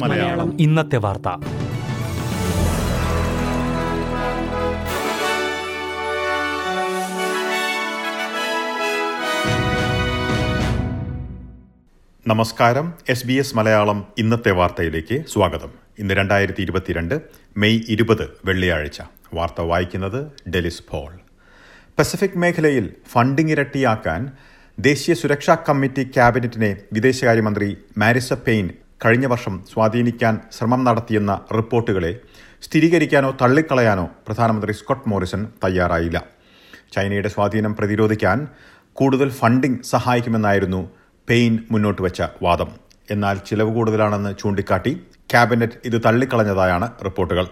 മലയാളം. ഇന്നത്തെ വാർത്ത. നമസ്കാരം. എസ് ബി എസ് മലയാളം ഇന്നത്തെ വാർത്തയിലേക്ക് സ്വാഗതം. ഇന്ന് രണ്ടായിരത്തി ഇരുപത്തിരണ്ട് മെയ് ഇരുപത് വെള്ളിയാഴ്ച. വാർത്ത വായിക്കുന്നത് ഡെലിസ് ഫോൾ പസഫിക് മേഖലയിൽ ഫണ്ടിംഗ് ഇരട്ടിയാക്കാൻ ദേശീയ സുരക്ഷാ കമ്മിറ്റി ക്യാബിനറ്റിനെ വിദേശകാര്യമന്ത്രി മാരിസ പെയിൻ കഴിഞ്ഞ വർഷം സ്വാധീനിക്കാൻ ശ്രമം നടത്തിയെന്ന റിപ്പോർട്ടുകളെ സ്ഥിരീകരിക്കാനോ തള്ളിക്കളയാനോ പ്രധാനമന്ത്രി സ്കോട്ട് മോറിസൺ തയ്യാറായില്ല. ചൈനയുടെ സ്വാധീനം പ്രതിരോധിക്കാൻ കൂടുതൽ ഫണ്ടിംഗ് സഹായിക്കുമെന്നായിരുന്നു പെയിൻ മുന്നോട്ട് വെച്ച വാദം. എന്നാൽ ചിലവ് കൂടുതലാണെന്ന് ചൂണ്ടിക്കാട്ടി ക്യാബിനറ്റ് ഇത് തള്ളിക്കളഞ്ഞതായാണ് റിപ്പോർട്ടുകൾ.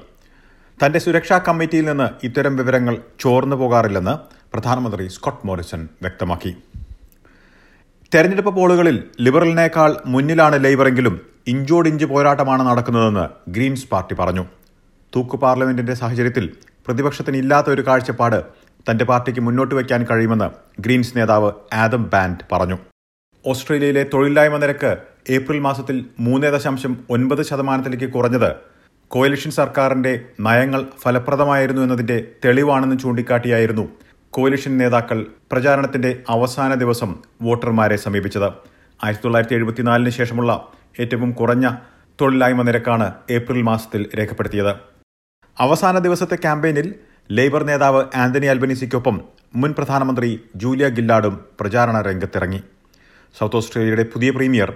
തന്റെ സുരക്ഷാ കമ്മിറ്റിയിൽ നിന്ന് ഇത്തരം വിവരങ്ങൾ ചോർന്നു പോകാറില്ലെന്ന് പ്രധാനമന്ത്രി സ്കോട്ട് മോറിസൺ വ്യക്തമാക്കി. തെരഞ്ഞെടുപ്പ് പോളുകളിൽ ലിബറലിനേക്കാൾ മുന്നിലാണ് ലേബറെങ്കിലും ഇഞ്ചോടിഞ്ച് പോരാട്ടമാണ് നടക്കുന്നതെന്ന് ഗ്രീൻസ് പാർട്ടി പറഞ്ഞു. തൂക്കു പാർലമെന്റിന്റെ സാഹചര്യത്തിൽ പ്രതിപക്ഷത്തിന് ഇല്ലാത്ത ഒരു കാഴ്ചപ്പാട് തന്റെ പാർട്ടിക്ക് മുന്നോട്ട് വയ്ക്കാൻ കഴിയുമെന്ന് ഗ്രീൻസ് നേതാവ് ആദം ബാൻഡ് പറഞ്ഞു. ഓസ്ട്രേലിയയിലെ തൊഴിലില്ലായ്മ നിരക്ക് ഏപ്രിൽ മാസത്തിൽ മൂന്ന് ദശാംശം ഒൻപത് ശതമാനത്തിലേക്ക് കുറഞ്ഞത് കോയലിഷൻ സർക്കാരിന്റെ നയങ്ങൾ ഫലപ്രദമായിരുന്നു എന്നതിന്റെ തെളിവാണെന്ന് ചൂണ്ടിക്കാട്ടിയായിരുന്നു കോalition നേതാക്കൾ പ്രചാരണത്തിന്റെ അവസാന ദിവസം വോട്ടർമാരെ സമീപിച്ചത്. ആയിരത്തി തൊള്ളായിരത്തി എഴുപത്തിനാലിന് ശേഷമുള്ള ഏറ്റവും കുറഞ്ഞ തൊഴിലില്ലായ്മ നിരക്കാണ് ഏപ്രിൽ മാസത്തിൽ രേഖപ്പെടുത്തിയത്. അവസാന ദിവസത്തെ ക്യാമ്പയിനിൽ ലേബർ നേതാവ് ആന്റണി അൽബനീസിക്കൊപ്പം മുൻ പ്രധാനമന്ത്രി ജൂലിയ ഗില്ലാഡും പ്രചാരണ രംഗത്തിറങ്ങി. സൗത്ത് ഓസ്ട്രേലിയയുടെ പുതിയ പ്രീമിയർ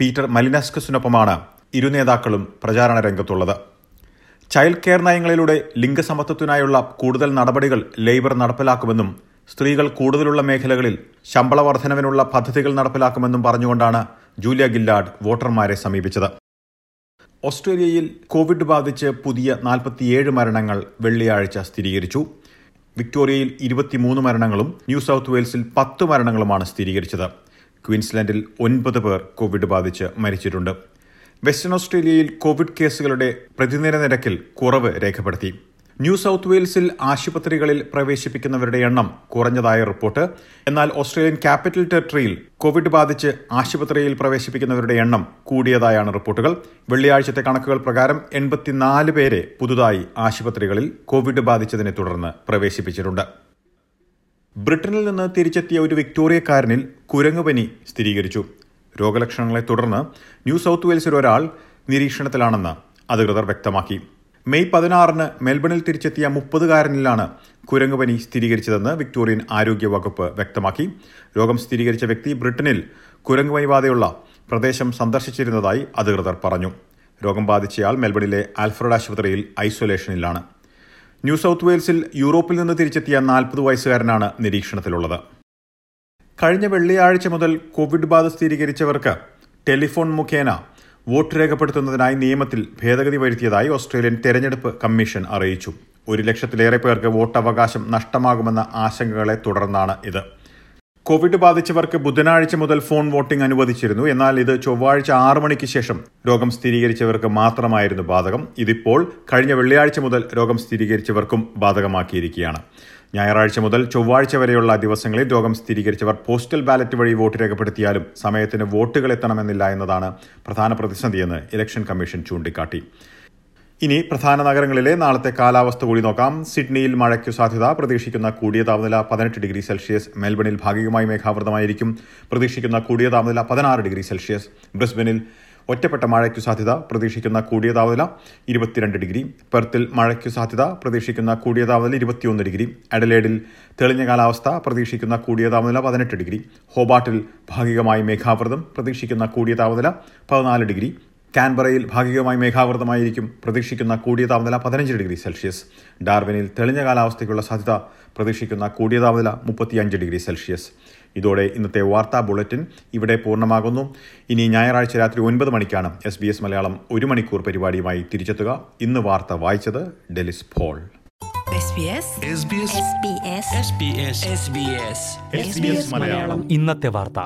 പീറ്റർ മലിനസ്കസിനൊപ്പമാണ് ഇരു നേതാക്കളും പ്രചാരണ രംഗത്തുള്ളത്. ചൈൽഡ് കെയർ നയങ്ങളിലൂടെ ലിംഗസമത്വത്തിനായുള്ള കൂടുതൽ നടപടികൾ ലേബർ നടപ്പിലാക്കുമെന്നും സ്ത്രീകൾ കൂടുതലുള്ള മേഖലകളിൽ ശമ്പള വർധനവിനുള്ള പദ്ധതികൾ നടപ്പിലാക്കുമെന്നും പറഞ്ഞുകൊണ്ടാണ് ജൂലിയ ഗില്ലാഡ് വോട്ടർമാരെ സമീപിച്ചത്. ഓസ്ട്രേലിയയിൽ കോവിഡ് ബാധിച്ച് പുതിയ നാൽപ്പത്തിയേഴ് മരണങ്ങൾ വെള്ളിയാഴ്ച സ്ഥിരീകരിച്ചു. വിക്ടോറിയയിൽ ഇരുപത്തിമൂന്ന് മരണങ്ങളും ന്യൂ സൗത്ത് വെയിൽസിൽ പത്ത് മരണങ്ങളുമാണ് സ്ഥിരീകരിച്ചത്. ക്വീൻസ്ലാൻഡിൽ ഒൻപത് പേർ കോവിഡ് ബാധിച്ച് മരിച്ചിട്ടുണ്ട്. വെസ്റ്റേൺ ഓസ്ട്രേലിയയിൽ കോവിഡ് കേസുകളുടെ പ്രതിദിന നിരക്കിൽ കുറവ് രേഖപ്പെടുത്തി. ന്യൂ സൗത്ത് വെയിൽസിൽ ആശുപത്രികളിൽ പ്രവേശിപ്പിക്കുന്നവരുടെ എണ്ണം കുറഞ്ഞതായ റിപ്പോർട്ട്. എന്നാൽ ഓസ്ട്രേലിയൻ ക്യാപിറ്റൽ ടെറിട്ടറിയിൽ കോവിഡ് ബാധിച്ച് ആശുപത്രിയിൽ പ്രവേശിപ്പിക്കുന്നവരുടെ എണ്ണം കൂടിയതായാണ് റിപ്പോർട്ടുകൾ. വെള്ളിയാഴ്ചത്തെ കണക്കുകൾ പ്രകാരം എൺപത്തിനാല് പേരെ പുതുതായി ആശുപത്രികളിൽ കോവിഡ് ബാധിച്ചതിനെ തുടർന്ന് പ്രവേശിപ്പിച്ചിട്ടുണ്ട്. ബ്രിട്ടനിൽ നിന്ന് തിരിച്ചെത്തിയ ഒരു വിക്ടോറിയക്കാരനിൽ കുരങ്ങുപനി സ്ഥിരീകരിച്ചു. രോഗലക്ഷണങ്ങളെ തുടർന്ന് ന്യൂ സൗത്ത് വെയിൽസിൽ ഒരാൾ നിരീക്ഷണത്തിലാണെന്ന് അധികൃതർ വ്യക്തമാക്കി. മെയ് പതിനാറിന് മെൽബണിൽ തിരിച്ചെത്തിയ മുപ്പതുകാരനിലാണ് കുരങ്ങുപനി സ്ഥിരീകരിച്ചതെന്ന് വിക്ടോറിയൻ ആരോഗ്യ വകുപ്പ് വ്യക്തമാക്കി. രോഗം സ്ഥിരീകരിച്ച വ്യക്തി ബ്രിട്ടനിൽ കുരങ്ങുപനി ബാധയുള്ള പ്രദേശം സന്ദർശിച്ചിരുന്നതായി അധികൃതർ പറഞ്ഞു. രോഗം ബാധിച്ചയാൾ മെൽബണിലെ ആൽഫ്രഡ് ആശുപത്രിയിൽ ഐസൊലേഷനിലാണ്. ന്യൂ സൗത്ത് വെയിൽസിൽ യൂറോപ്പിൽ നിന്ന് തിരിച്ചെത്തിയ നാൽപ്പത് വയസ്സുകാരനാണ് നിരീക്ഷണത്തിലുള്ളത്. കഴിഞ്ഞ വെള്ളിയാഴ്ച മുതൽ കോവിഡ് ബാധ സ്ഥിരീകരിച്ചവർക്ക് ടെലിഫോൺ മുഖേന വോട്ട് രേഖപ്പെടുത്തുന്നതിനായി നിയമത്തിൽ ഭേദഗതി വരുത്തിയതായി ഓസ്ട്രേലിയൻ തെരഞ്ഞെടുപ്പ് കമ്മീഷൻ അറിയിച്ചു. ഒരു ലക്ഷത്തിലേറെ പേർക്ക് വോട്ടവകാശം നഷ്ടമാകുമെന്ന ആശങ്കകളെ തുടർന്നാണ് ഇത്. കോവിഡ് ബാധിച്ചവർക്ക് ബുധനാഴ്ച മുതൽ ഫോൺ വോട്ടിംഗ് അനുവദിച്ചിരുന്നു. എന്നാൽ ഇത് ചൊവ്വാഴ്ച ആറു മണിക്ക് ശേഷം രോഗം സ്ഥിരീകരിച്ചവർക്ക് മാത്രമായിരുന്നു ബാധകം. ഇതിപ്പോൾ കഴിഞ്ഞ വെള്ളിയാഴ്ച മുതൽ രോഗം സ്ഥിരീകരിച്ചവർക്കും ബാധകമാക്കിയിരിക്കുകയാണ്. ഞായറാഴ്ച മുതൽ ചൊവ്വാഴ്ച വരെയുള്ള ദിവസങ്ങളിൽ രോഗം സ്ഥിരീകരിച്ചവർ പോസ്റ്റൽ ബാലറ്റ് വഴി വോട്ട് രേഖപ്പെടുത്തിയാലും സമയത്തിന് വോട്ടുകൾ എത്തണമെന്നില്ല എന്നതാണ് പ്രധാന പ്രതിസന്ധിയെന്ന് ഇലക്ഷൻ കമ്മീഷൻ ചൂണ്ടിക്കാട്ടി. ഇനി പ്രധാന നഗരങ്ങളിലെ നാളത്തെ കാലാവസ്ഥ കൂടി നോക്കാം. സിഡ്നിയിൽ മഴയ്ക്കു സാധ്യത. പ്രതീക്ഷിക്കുന്ന കൂടിയ താപനില പതിനെട്ട് ഡിഗ്രി സെൽഷ്യസ്. മെൽബണിൽ ഭാഗികമായി മേഘാവൃതമായിരിക്കും. പ്രതീക്ഷിക്കുന്ന കൂടിയ താപനില പതിനാറ് ഡിഗ്രി സെൽഷ്യസ്. ബ്രിസ്ബനിൽ ഒറ്റപ്പെട്ട മഴയ്ക്കു സാധ്യത പ്രതീക്ഷിക്കുന്ന കൂടിയ താപനില ഇരുപത്തിരണ്ട് ഡിഗ്രി. പെർത്തിൽ മഴയ്ക്കു സാധ്യത പ്രതീക്ഷിക്കുന്ന കൂടിയ താപനില ഇരുപത്തിയൊന്ന് ഡിഗ്രി. അഡലേഡിൽ തെളിഞ്ഞ കാലാവസ്ഥ പ്രതീക്ഷിക്കുന്ന കൂടിയ താപനില പതിനെട്ട് ഡിഗ്രി. ഹോബാട്ടിൽ ഭാഗികമായി മേഘാവൃതം പ്രതീക്ഷിക്കുന്ന കൂടിയ താപനില പതിനാല് ഡിഗ്രി. കാൻബറയിൽ ഭാഗികമായി മേഘാവൃതമായിരിക്കും പ്രതീക്ഷിക്കുന്ന കൂടിയ താപനില പതിനഞ്ച് ഡിഗ്രി സെൽഷ്യസ്. ഡാർവിനിൽ തെളിഞ്ഞ കാലാവസ്ഥയ്ക്കുള്ള സാധ്യത പ്രതീക്ഷിക്കുന്ന കൂടിയ താപനില മുപ്പത്തിയഞ്ച് ഡിഗ്രി സെൽഷ്യസ്. ഇതോടെ ഇന്നത്തെ വാർത്താ ബുള്ളറ്റിൻ ഇവിടെ പൂർണമാകുന്നു. ഇനി ഞായറാഴ്ച രാത്രി ഒൻപത് മണിക്കാണ് എസ് ബി എസ് മലയാളം ഒരു മണിക്കൂർ പരിപാടിയുമായി തിരിച്ചെത്തുക. ഇന്ന് വാർത്ത വായിച്ചത് ഡെലിസ് ഫോൾ ഇന്നത്തെ വാർത്ത.